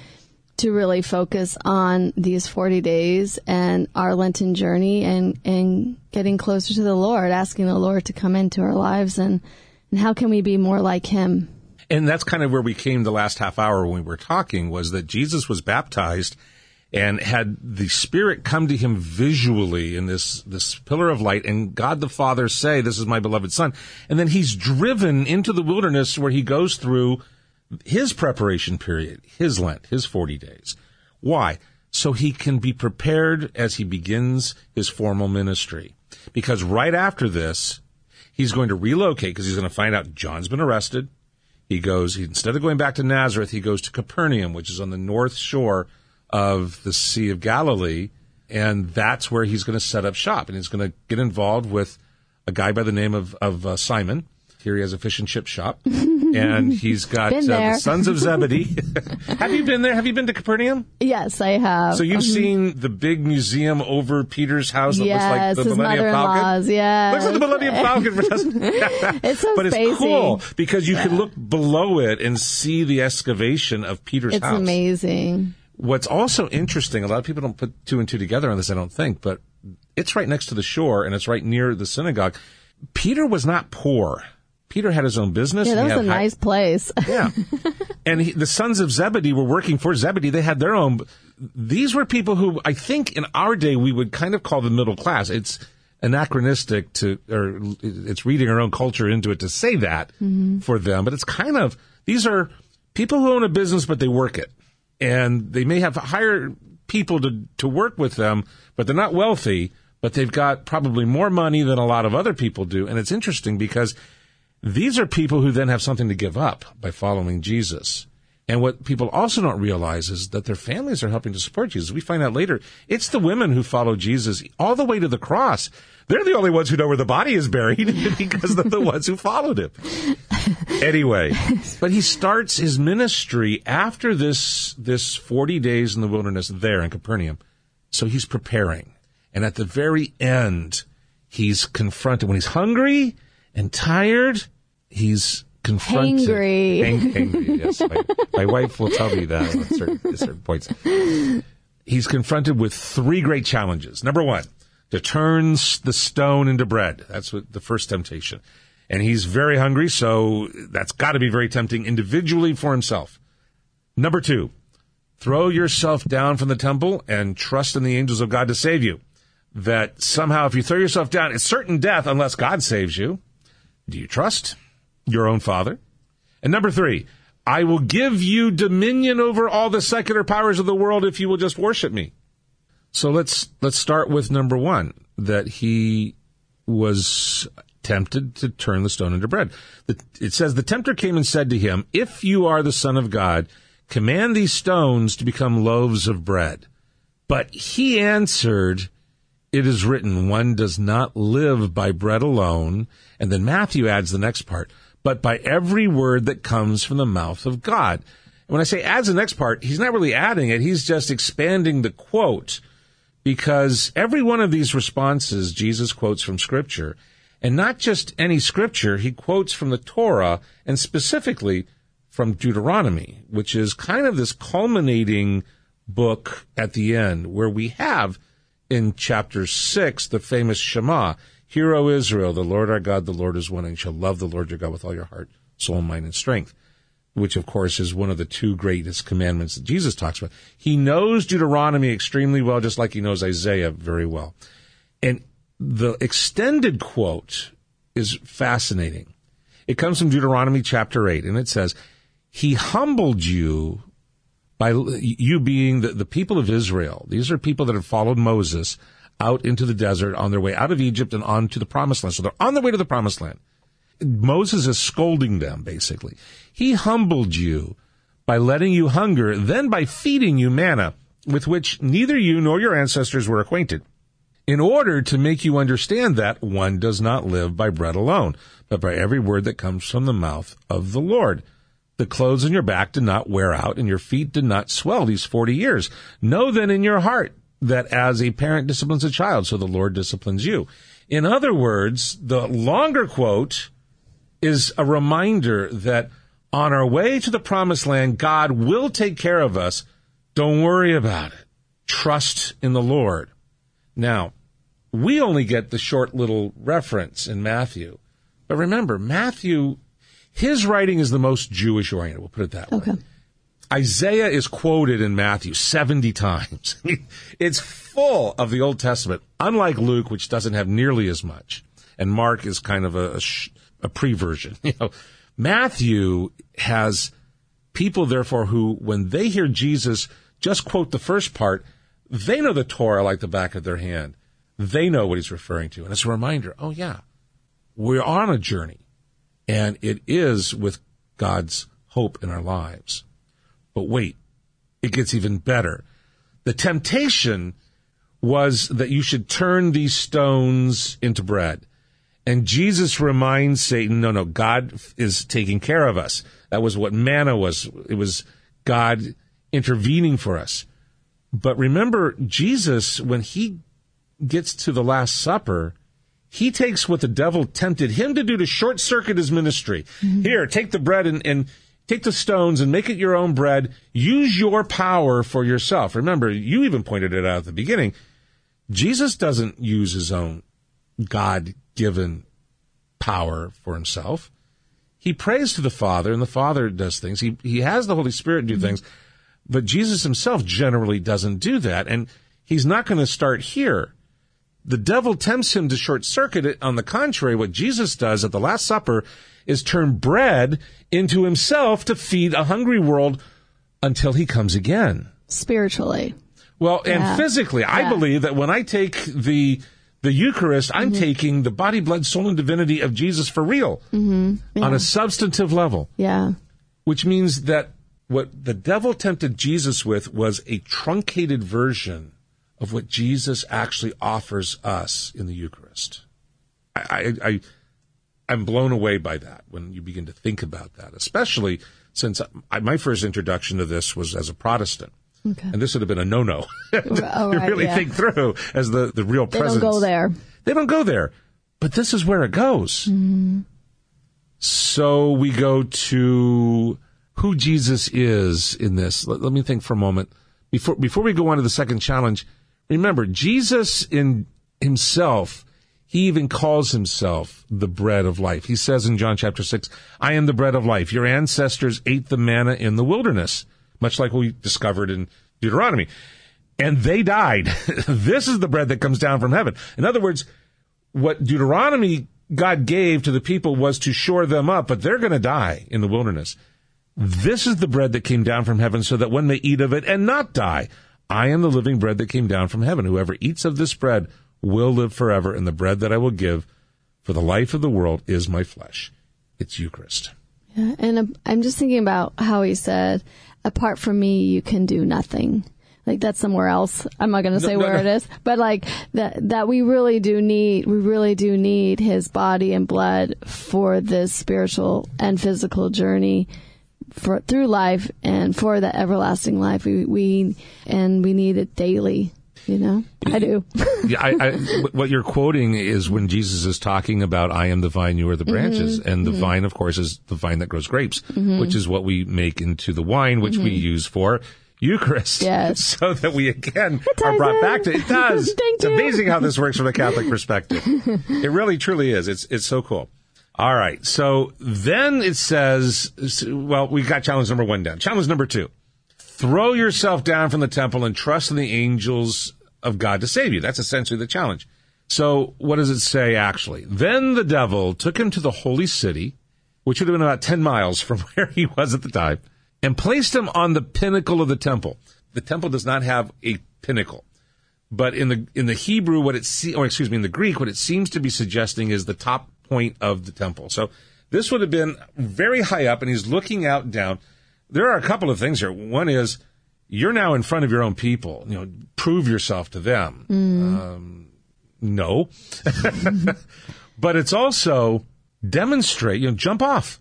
to really focus on these 40 days and our Lenten journey and, and getting closer to the Lord, asking the Lord to come into our lives and, and how can we be more like Him? And that's kind of where we came the last half hour when we were talking was that Jesus was baptized and had the Spirit come to him visually in this, this pillar of light and God the Father say, this is my beloved son. And then he's driven into the wilderness where he goes through his preparation period, his Lent, his 40 days. Why? So he can be prepared as he begins his formal ministry. Because right after this, he's going to relocate because he's going to find out John's been arrested. He goes, instead of going back to Nazareth, he goes to Capernaum, which is on the north shore of the Sea of Galilee, and that's where he's going to set up shop, and he's going to get involved with a guy by the name of of uh, Simon. Here he has a fish and chip shop, and he's got uh, the sons of Zebedee. have you been there? Have you been to Capernaum? Yes, I have. So you've mm-hmm. seen the big museum over Peter's house that yes, looks like the Millennium Falcon. Yeah, looks like the Millennium Falcon. it's so but spacey. it's cool because you yeah. can look below it and see the excavation of Peter's it's house. It's amazing. What's also interesting, a lot of people don't put two and two together on this, I don't think, but it's right next to the shore and it's right near the synagogue. Peter was not poor. Peter had his own business. Yeah, that was a high, nice place. yeah. And he, the sons of Zebedee were working for Zebedee. They had their own. These were people who I think in our day we would kind of call the middle class. It's anachronistic to, or it's reading our own culture into it to say that mm-hmm. for them, but it's kind of, these are people who own a business, but they work it and they may have hired people to, to work with them, but they're not wealthy, but they've got probably more money than a lot of other people do. And it's interesting because these are people who then have something to give up by following Jesus. And what people also don't realize is that their families are helping to support Jesus. We find out later, it's the women who follow Jesus all the way to the cross. They're the only ones who know where the body is buried because they're the ones who followed him. Anyway, but he starts his ministry after this, this 40 days in the wilderness there in Capernaum. So he's preparing. And at the very end, he's confronted when he's hungry and tired. He's confronted. Hangry. Hang, hangry, yes. My, my, wife will tell me that at certain, at certain points. He's confronted with three great challenges. Number one, to turn the stone into bread. That's what the first temptation. And he's very hungry, so that's got to be very tempting individually for himself. Number two, throw yourself down from the temple and trust in the angels of God to save you. That somehow if you throw yourself down, it's certain death unless God saves you. Do you trust your own father? And number three, I will give you dominion over all the secular powers of the world if you will just worship me. So let's let's start with number one that he was tempted to turn the stone into bread. it says the tempter came and said to him, "If you are the son of God, command these stones to become loaves of bread." But he answered, "It is written, one does not live by bread alone." And then Matthew adds the next part, "But by every word that comes from the mouth of God." And when I say adds the next part, he's not really adding it; he's just expanding the quote because every one of these responses Jesus quotes from Scripture, and not just any Scripture, he quotes from the Torah and specifically from Deuteronomy, which is kind of this culminating book at the end where we have in chapter 6 the famous Shema, Hear, O Israel, the Lord our God, the Lord is one, and shall love the Lord your God with all your heart, soul, mind, and strength which of course is one of the two greatest commandments that Jesus talks about. He knows Deuteronomy extremely well, just like he knows Isaiah very well. And the extended quote is fascinating. It comes from Deuteronomy chapter 8, and it says, He humbled you by you being the, the people of Israel. These are people that have followed Moses out into the desert on their way out of Egypt and on to the promised land. So they're on their way to the promised land. Moses is scolding them, basically. He humbled you by letting you hunger, then by feeding you manna, with which neither you nor your ancestors were acquainted, in order to make you understand that one does not live by bread alone, but by every word that comes from the mouth of the Lord. The clothes on your back did not wear out, and your feet did not swell these forty years. Know then in your heart that as a parent disciplines a child, so the Lord disciplines you. In other words, the longer quote is a reminder that on our way to the promised land, God will take care of us Don't worry about it. Trust in the Lord. Now, we only get the short little reference in Matthew. But remember, Matthew, his writing is the most Jewish oriented. We'll put it that Okay. way. Isaiah is quoted in Matthew 70 times. it's full of the Old Testament, unlike Luke, which doesn't have nearly as much. And Mark is kind of a, a, sh- a pre-version. You know, Matthew has people, therefore, who, when they hear Jesus just quote the first part, they know the Torah like the back of their hand. They know what he's referring to. And it's a reminder, oh yeah, we're on a journey and it is with God's hope in our lives. But wait, it gets even better. The temptation was that you should turn these stones into bread. And Jesus reminds Satan, no, no, God is taking care of us. That was what manna was. It was God intervening for us. But remember, Jesus, when he gets to the Last Supper, he takes what the devil tempted him to do to short circuit his ministry. Mm-hmm. Here, take the bread and, and take the stones and make it your own bread. Use your power for yourself. Remember, you even pointed it out at the beginning. Jesus doesn't use his own God given power for himself. He prays to the Father and the Father does things. He, he has the Holy Spirit do mm-hmm. things, but Jesus himself generally doesn't do that. And he's not going to start here. The devil tempts him to short circuit it. On the contrary, what Jesus does at the Last Supper is turn bread into himself to feed a hungry world until he comes again. Spiritually. Well, and Yeah. physically, I believe that when I take the the Eucharist, I'm mm-hmm. taking the body, blood, soul, and divinity of Jesus for real mm-hmm. on a substantive level, Yeah. which means that what the devil tempted Jesus with was a truncated version of what Jesus actually offers us in the Eucharist. I, I, I I'm blown away by that when you begin to think about that, especially since I, my first introduction to this was as a Protestant. Okay. And this would have been a no-no Oh, to right, really yeah. think through as the, the real They presence. They don't go there. They don't go there. But this is where it goes. Mm-hmm. So we go to who Jesus is in this. Let, let me think for a moment. Before, before we go on to the second challenge, remember, Jesus in himself, he even calls himself the bread of life. He says in John chapter 6, I am the bread of life. Your ancestors ate the manna in the wilderness, much like we discovered in Deuteronomy. And they died. this is the bread that comes down from heaven. In other words, what Deuteronomy God gave to the people was to shore them up, but they're going to die in the wilderness. This is the bread that came down from heaven so that one may eat of it and not die. I am the living bread that came down from heaven. Whoever eats of this bread will live forever, and the bread that I will give for the life of the world is my flesh. It's Eucharist. Yeah, and I'm just thinking about how he said, "Apart from me, you can do nothing." Like that's somewhere else. I'm not going to say no, where no. it is, but like that that we really do need we really do need his body and blood for this spiritual and physical journey for through life and for the everlasting life. We we and we need it daily. You know, I do. yeah, I, I, what you're quoting is when Jesus is talking about, I am the vine, you are the branches. Mm-hmm. And the vine, of course, is the vine that grows grapes, which is what we make into the wine, which we use for Eucharist. Mm-hmm. Yes. So that we again are brought in. back to it. does. Thank it's amazing how this works from a Catholic perspective. it really, truly is. It's, it's so cool. All right. So then it says, well, we got challenge number one down. Challenge number two throw yourself down from the temple and trust in the angels of God to save you. That's essentially the challenge. So what does it say actually? Then the devil took him to the holy city, which would have been about 10 miles from where he was at the time, and placed him on the pinnacle of the temple. The temple does not have a pinnacle. But in the in the Hebrew, what it se- or excuse me, in the Greek, what it seems to be suggesting is the top point of the temple. So this would have been very high up, and he's looking out down. There are a couple of things here. One is you're now in front of your own people. You know, prove yourself to them. Um, no, but it's also demonstrate. You know, jump off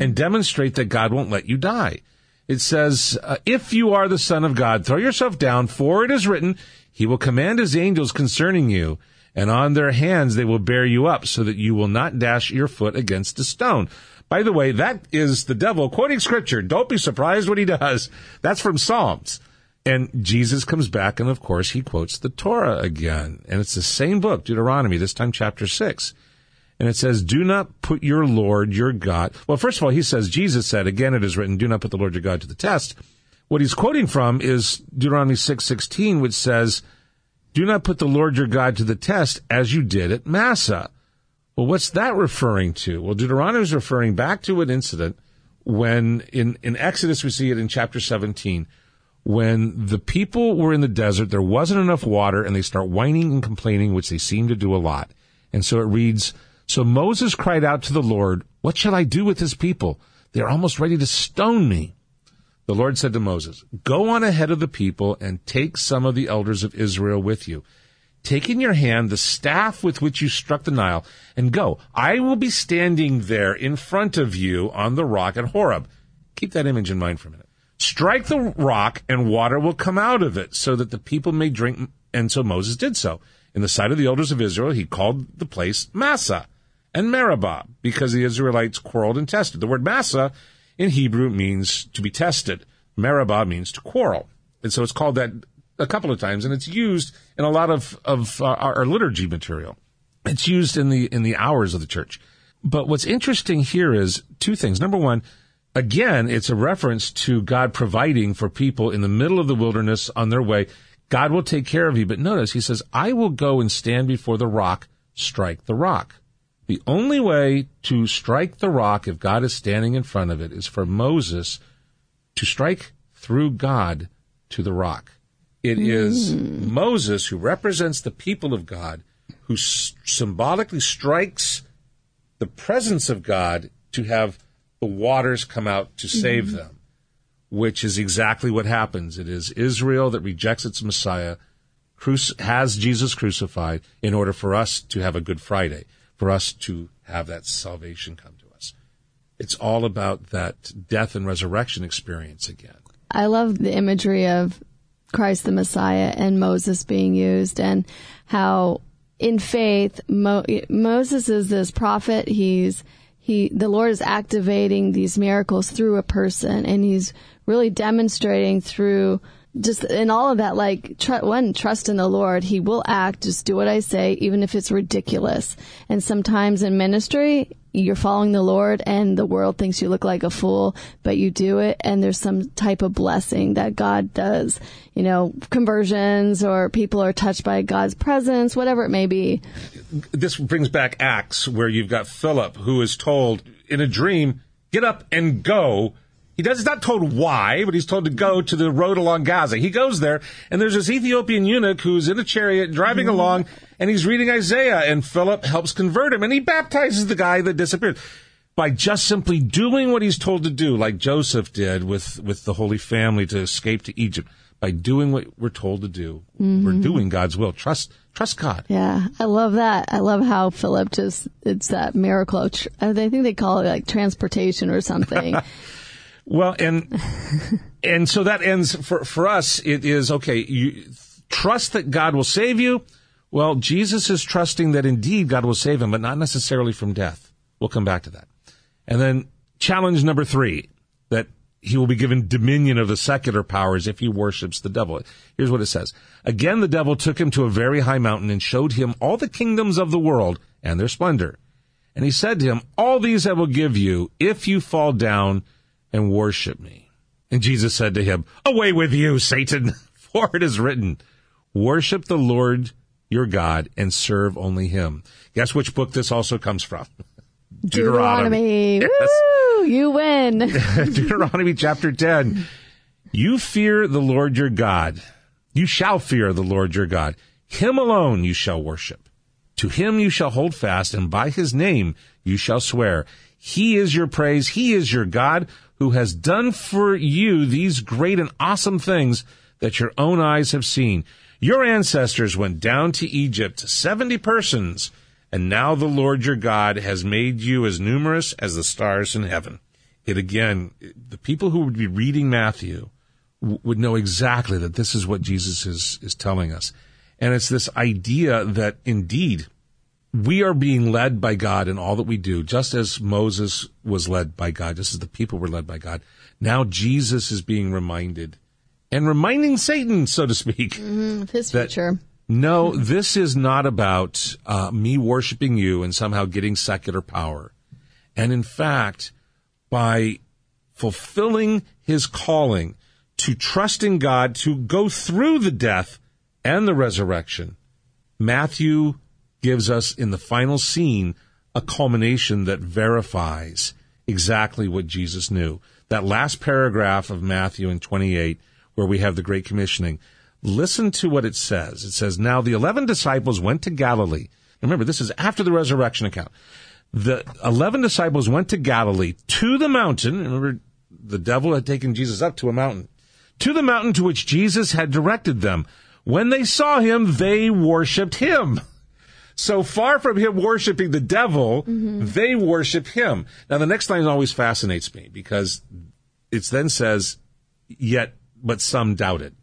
and demonstrate that God won't let you die. It says, uh, if you are the son of God, throw yourself down, for it is written, he will command his angels concerning you, and on their hands they will bear you up, so that you will not dash your foot against a stone. By the way, that is the devil quoting scripture. Don't be surprised what he does. That's from Psalms. And Jesus comes back and of course he quotes the Torah again. And it's the same book, Deuteronomy, this time chapter six. And it says, do not put your Lord, your God. Well, first of all, he says, Jesus said, again it is written, do not put the Lord your God to the test. What he's quoting from is Deuteronomy 6:16 which says, "Do not put the Lord your God to the test as you did at Massah. Well, what's that referring to? Well, Deuteronomy is referring back to an incident when in, in Exodus we see it in chapter 17 when the people were in the desert, there wasn't enough water and they start whining and complaining, which they seem to do a lot. And so it reads, So Moses cried out to the Lord, What shall I do with this people? They're almost ready to stone me. The Lord said to Moses, Go on ahead of the people and take some of the elders of Israel with you. Take in your hand the staff with which you struck the Nile and go. I will be standing there in front of you on the rock at Horeb. Keep that image in mind for a minute. Strike the rock and water will come out of it so that the people may drink. And so Moses did so. In the sight of the elders of Israel, he called the place Massah and Meribah because the Israelites quarreled and tested. The word Massah in Hebrew means to be tested. Meribah means to quarrel. And so it's called that a couple of times, and it's used in a lot of, of uh, our liturgy material. It's used in the, in the hours of the church. But what's interesting here is two things. Number one, again, it's a reference to God providing for people in the middle of the wilderness on their way. God will take care of you. But notice he says, I will go and stand before the rock, strike the rock. The only way to strike the rock, if God is standing in front of it, is for Moses to strike through God to the rock. It mm. is Moses who represents the people of God, who s- symbolically strikes the presence of God to have the waters come out to save mm. them, which is exactly what happens. It is Israel that rejects its Messiah, has Jesus crucified in order for us to have a Good Friday for us to have that salvation come to us. It's all about that death and resurrection experience again. I love the imagery of Christ the Messiah and Moses being used and how in faith Mo- Moses is this prophet he's he the Lord is activating these miracles through a person and he's really demonstrating through just in all of that, like tr- one, trust in the Lord. He will act. Just do what I say, even if it's ridiculous. And sometimes in ministry, you're following the Lord and the world thinks you look like a fool, but you do it and there's some type of blessing that God does, you know, conversions or people are touched by God's presence, whatever it may be. This brings back Acts where you've got Philip who is told in a dream, get up and go he does, he's not told why, but he's told to go to the road along Gaza. He goes there, and there's this Ethiopian eunuch who's in a chariot driving mm-hmm. along, and he's reading Isaiah, and Philip helps convert him, and he baptizes the guy that disappeared by just simply doing what he's told to do, like Joseph did with, with the Holy Family to escape to Egypt. By doing what we're told to do, mm-hmm. we're doing God's will. Trust, trust God. Yeah, I love that. I love how Philip just, it's that miracle. I think they call it like transportation or something. Well, and and so that ends for for us. It is okay. You trust that God will save you. Well, Jesus is trusting that indeed God will save him, but not necessarily from death. We'll come back to that. And then challenge number three, that he will be given dominion of the secular powers if he worships the devil. Here's what it says. Again, the devil took him to a very high mountain and showed him all the kingdoms of the world and their splendor. And he said to him, all these I will give you if you fall down and worship me. And Jesus said to him, Away with you, Satan, for it is written, Worship the Lord your God and serve only him. Guess which book this also comes from? Deuteronomy. Deuteronomy. Yes. Woo! You win. Deuteronomy chapter 10. You fear the Lord your God. You shall fear the Lord your God. Him alone you shall worship. To him you shall hold fast, and by his name you shall swear. He is your praise. He is your God who has done for you these great and awesome things that your own eyes have seen. Your ancestors went down to Egypt, 70 persons, and now the Lord your God has made you as numerous as the stars in heaven. It again, the people who would be reading Matthew would know exactly that this is what Jesus is, is telling us. And it's this idea that indeed we are being led by God in all that we do, just as Moses was led by God, just as the people were led by God. Now Jesus is being reminded and reminding Satan, so to speak, mm, his future. no, this is not about uh, me worshiping you and somehow getting secular power. And in fact, by fulfilling his calling to trust in God to go through the death and the resurrection, Matthew gives us in the final scene a culmination that verifies exactly what Jesus knew. That last paragraph of Matthew in 28, where we have the Great Commissioning, listen to what it says. It says, Now the eleven disciples went to Galilee. Remember, this is after the resurrection account. The eleven disciples went to Galilee to the mountain. Remember, the devil had taken Jesus up to a mountain. To the mountain to which Jesus had directed them. When they saw him, they worshiped him. So far from him worshiping the devil, mm-hmm. they worship him. Now, the next line always fascinates me because it then says, yet, but some doubted.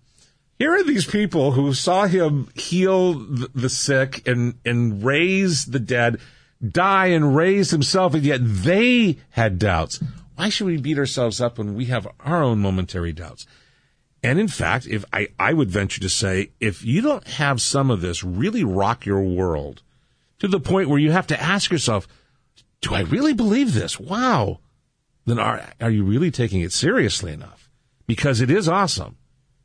Here are these people who saw him heal the sick and, and raise the dead, die and raise himself, and yet they had doubts. Why should we beat ourselves up when we have our own momentary doubts? And in fact, if I, I would venture to say, if you don't have some of this really rock your world to the point where you have to ask yourself, do I really believe this? Wow. Then are, are you really taking it seriously enough? Because it is awesome.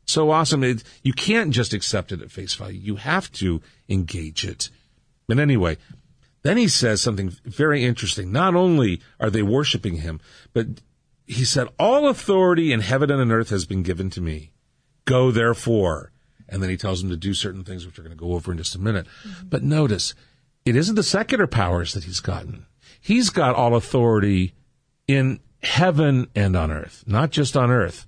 So awesome. It, you can't just accept it at face value. You have to engage it. But anyway, then he says something very interesting. Not only are they worshiping him, but he said, all authority in heaven and on earth has been given to me. Go therefore. And then he tells them to do certain things, which we're going to go over in just a minute. Mm-hmm. But notice, it isn't the secular powers that he's gotten. He's got all authority in heaven and on earth, not just on earth.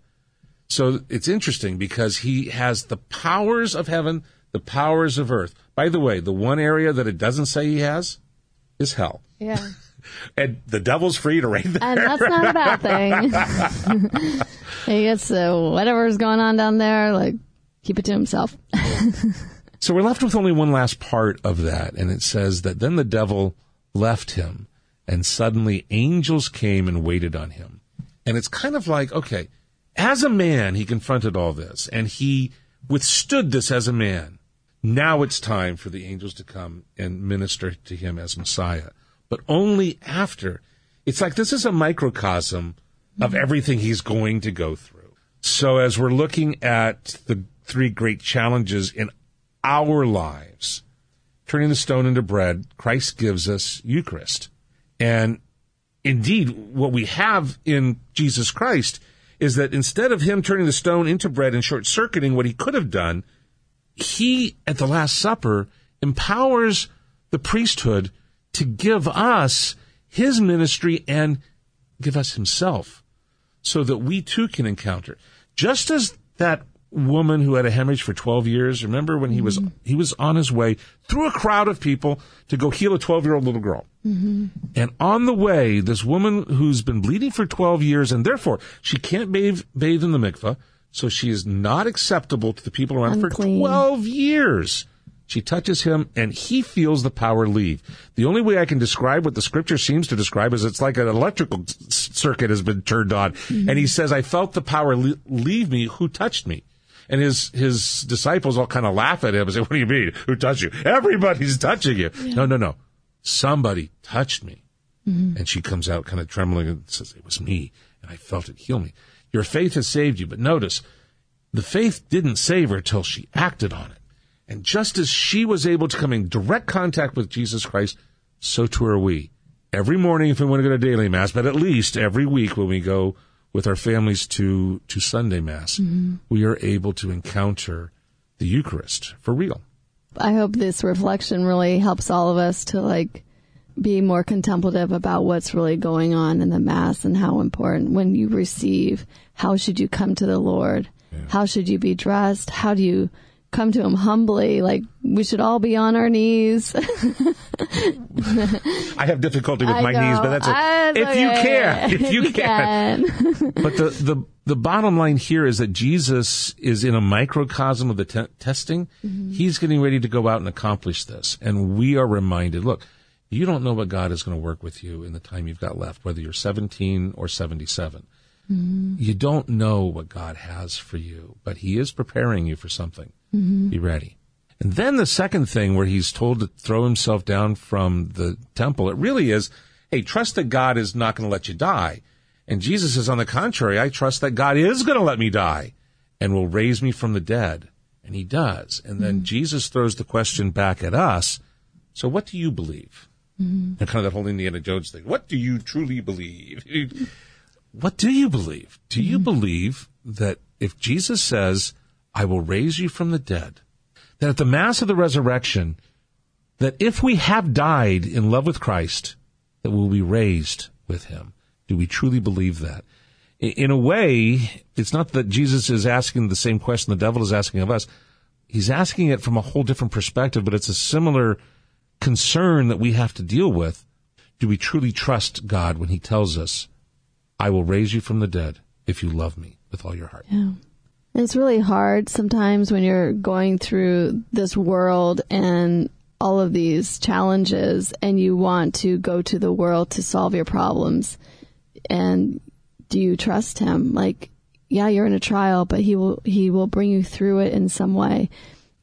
So it's interesting because he has the powers of heaven, the powers of earth. By the way, the one area that it doesn't say he has is hell. Yeah. And the devil's free to reign there. And that's not a bad thing. he gets uh, whatever's going on down there, like, keep it to himself. So we're left with only one last part of that, and it says that then the devil left him, and suddenly angels came and waited on him. And it's kind of like, okay, as a man, he confronted all this, and he withstood this as a man. Now it's time for the angels to come and minister to him as Messiah, but only after. It's like this is a microcosm of mm-hmm. everything he's going to go through. So as we're looking at the three great challenges in our lives, turning the stone into bread, Christ gives us Eucharist. And indeed, what we have in Jesus Christ is that instead of him turning the stone into bread and short circuiting what he could have done, he at the Last Supper empowers the priesthood to give us his ministry and give us himself so that we too can encounter. Just as that woman who had a hemorrhage for 12 years, remember when he was, mm-hmm. he was on his way through a crowd of people to go heal a 12 year old little girl. Mm-hmm. And on the way, this woman who's been bleeding for 12 years and therefore she can't bathe, bathe in the mikveh, so she is not acceptable to the people around for 12 years. She touches him and he feels the power leave. The only way I can describe what the scripture seems to describe is it's like an electrical circuit has been turned on. Mm-hmm. And he says, I felt the power leave me. Who touched me? And his, his disciples all kind of laugh at him and say, what do you mean? Who touched you? Everybody's touching you. No, no, no. Somebody touched me. Mm-hmm. And she comes out kind of trembling and says, it was me. And I felt it heal me. Your faith has saved you. But notice, the faith didn't save her till she acted on it. And just as she was able to come in direct contact with Jesus Christ, so too are we. Every morning, if we want to go to daily mass, but at least every week when we go with our families to, to Sunday mass, mm-hmm. we are able to encounter the Eucharist for real. I hope this reflection really helps all of us to like be more contemplative about what's really going on in the mass and how important when you receive, how should you come to the Lord? How should you be dressed? How do you come to him humbly? Like we should all be on our knees. I have difficulty with I my knees, but that's Ah, it. it's If you okay. can, if you, You can. can. but the, the, the bottom line here is that Jesus is in a microcosm of the te- testing. He's getting ready to go out and accomplish this. And we are reminded, look, you don't know what God is going to work with you in the time you've got left, whether you're 17 or 77. Mm-hmm. You don't know what God has for you, but He is preparing you for something. Mm-hmm. Be ready. And then the second thing where he's told to throw himself down from the temple, it really is, hey, trust that God is not going to let you die. And Jesus says, on the contrary, I trust that God is going to let me die and will raise me from the dead. And he does. And then mm-hmm. Jesus throws the question back at us. So what do you believe? Mm-hmm. And kind of that whole Indiana Jones thing. What do you truly believe? what do you believe? Do you mm-hmm. believe that if Jesus says, I will raise you from the dead, that at the Mass of the Resurrection, that if we have died in love with Christ, that we'll be raised with him. Do we truly believe that? In a way, it's not that Jesus is asking the same question the devil is asking of us. He's asking it from a whole different perspective, but it's a similar concern that we have to deal with. Do we truly trust God when he tells us, I will raise you from the dead if you love me with all your heart? Yeah. It's really hard sometimes when you're going through this world and all of these challenges and you want to go to the world to solve your problems. And do you trust him? Like, yeah, you're in a trial, but he will, he will bring you through it in some way.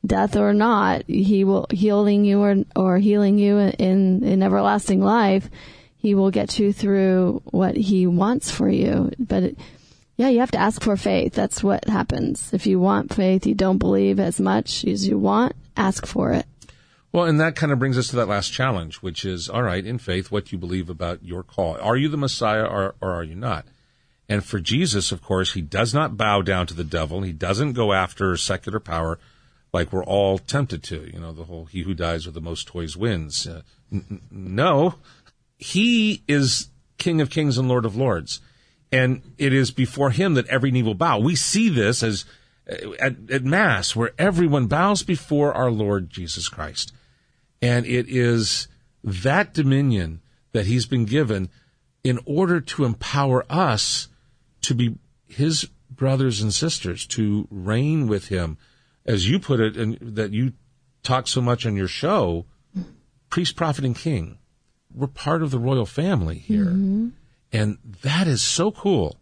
Death or not, he will healing you or, or healing you in, in everlasting life. He will get you through what he wants for you. But it, yeah, you have to ask for faith. That's what happens. If you want faith, you don't believe as much as you want, ask for it. Well, and that kind of brings us to that last challenge, which is, all right, in faith, what you believe about your call. Are you the Messiah or, or are you not? And for Jesus, of course, he does not bow down to the devil. He doesn't go after secular power like we're all tempted to. You know, the whole he who dies with the most toys wins. Uh, n- no, he is King of kings and Lord of lords and it is before him that every knee will bow. We see this as uh, at, at Mass, where everyone bows before our Lord Jesus Christ. And it is that dominion that he's been given in order to empower us to be his brothers and sisters, to reign with him. As you put it, and that you talk so much on your show, priest, prophet, and king. We're part of the royal family here. Mm-hmm. And that is so cool.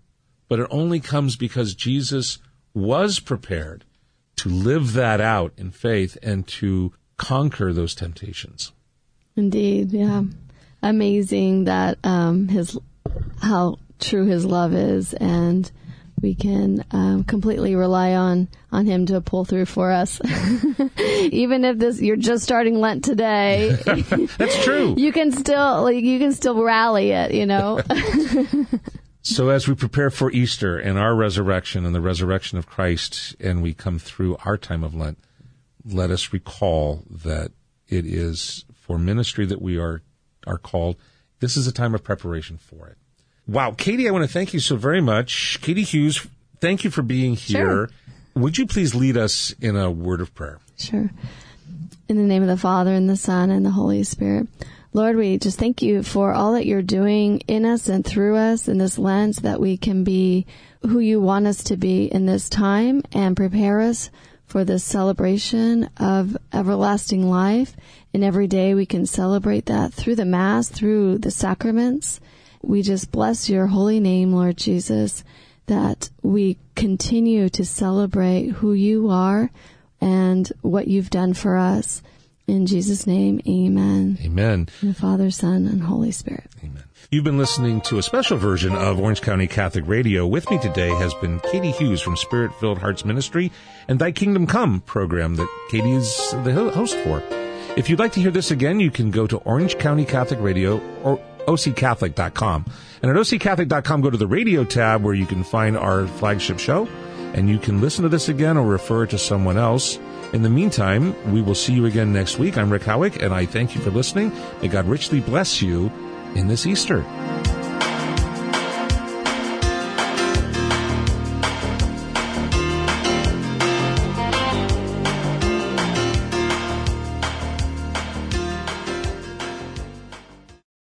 But it only comes because Jesus was prepared to live that out in faith and to conquer those temptations. Indeed, yeah. Amazing that um, his how true his love is, and we can um, completely rely on on him to pull through for us. Even if this you're just starting Lent today, that's true. You can still like, you can still rally it, you know. so as we prepare for Easter and our resurrection and the resurrection of Christ, and we come through our time of Lent, let us recall that it is for ministry that we are are called. This is a time of preparation for it. Wow, Katie, I want to thank you so very much. Katie Hughes, thank you for being here. Sure. Would you please lead us in a word of prayer? Sure. In the name of the Father and the Son and the Holy Spirit. Lord, we just thank you for all that you're doing in us and through us in this lens that we can be who you want us to be in this time and prepare us for this celebration of everlasting life. And every day we can celebrate that through the Mass, through the sacraments, we just bless your holy name, Lord Jesus, that we continue to celebrate who you are and what you've done for us. In Jesus' name, amen. Amen. the Father, Son, and Holy Spirit. Amen. You've been listening to a special version of Orange County Catholic Radio. With me today has been Katie Hughes from Spirit Filled Hearts Ministry and Thy Kingdom Come program that Katie is the host for. If you'd like to hear this again, you can go to Orange County Catholic Radio or occatholic.com. And at occatholic.com, go to the radio tab where you can find our flagship show and you can listen to this again or refer to someone else. In the meantime, we will see you again next week. I'm Rick Howick and I thank you for listening. May God richly bless you in this Easter.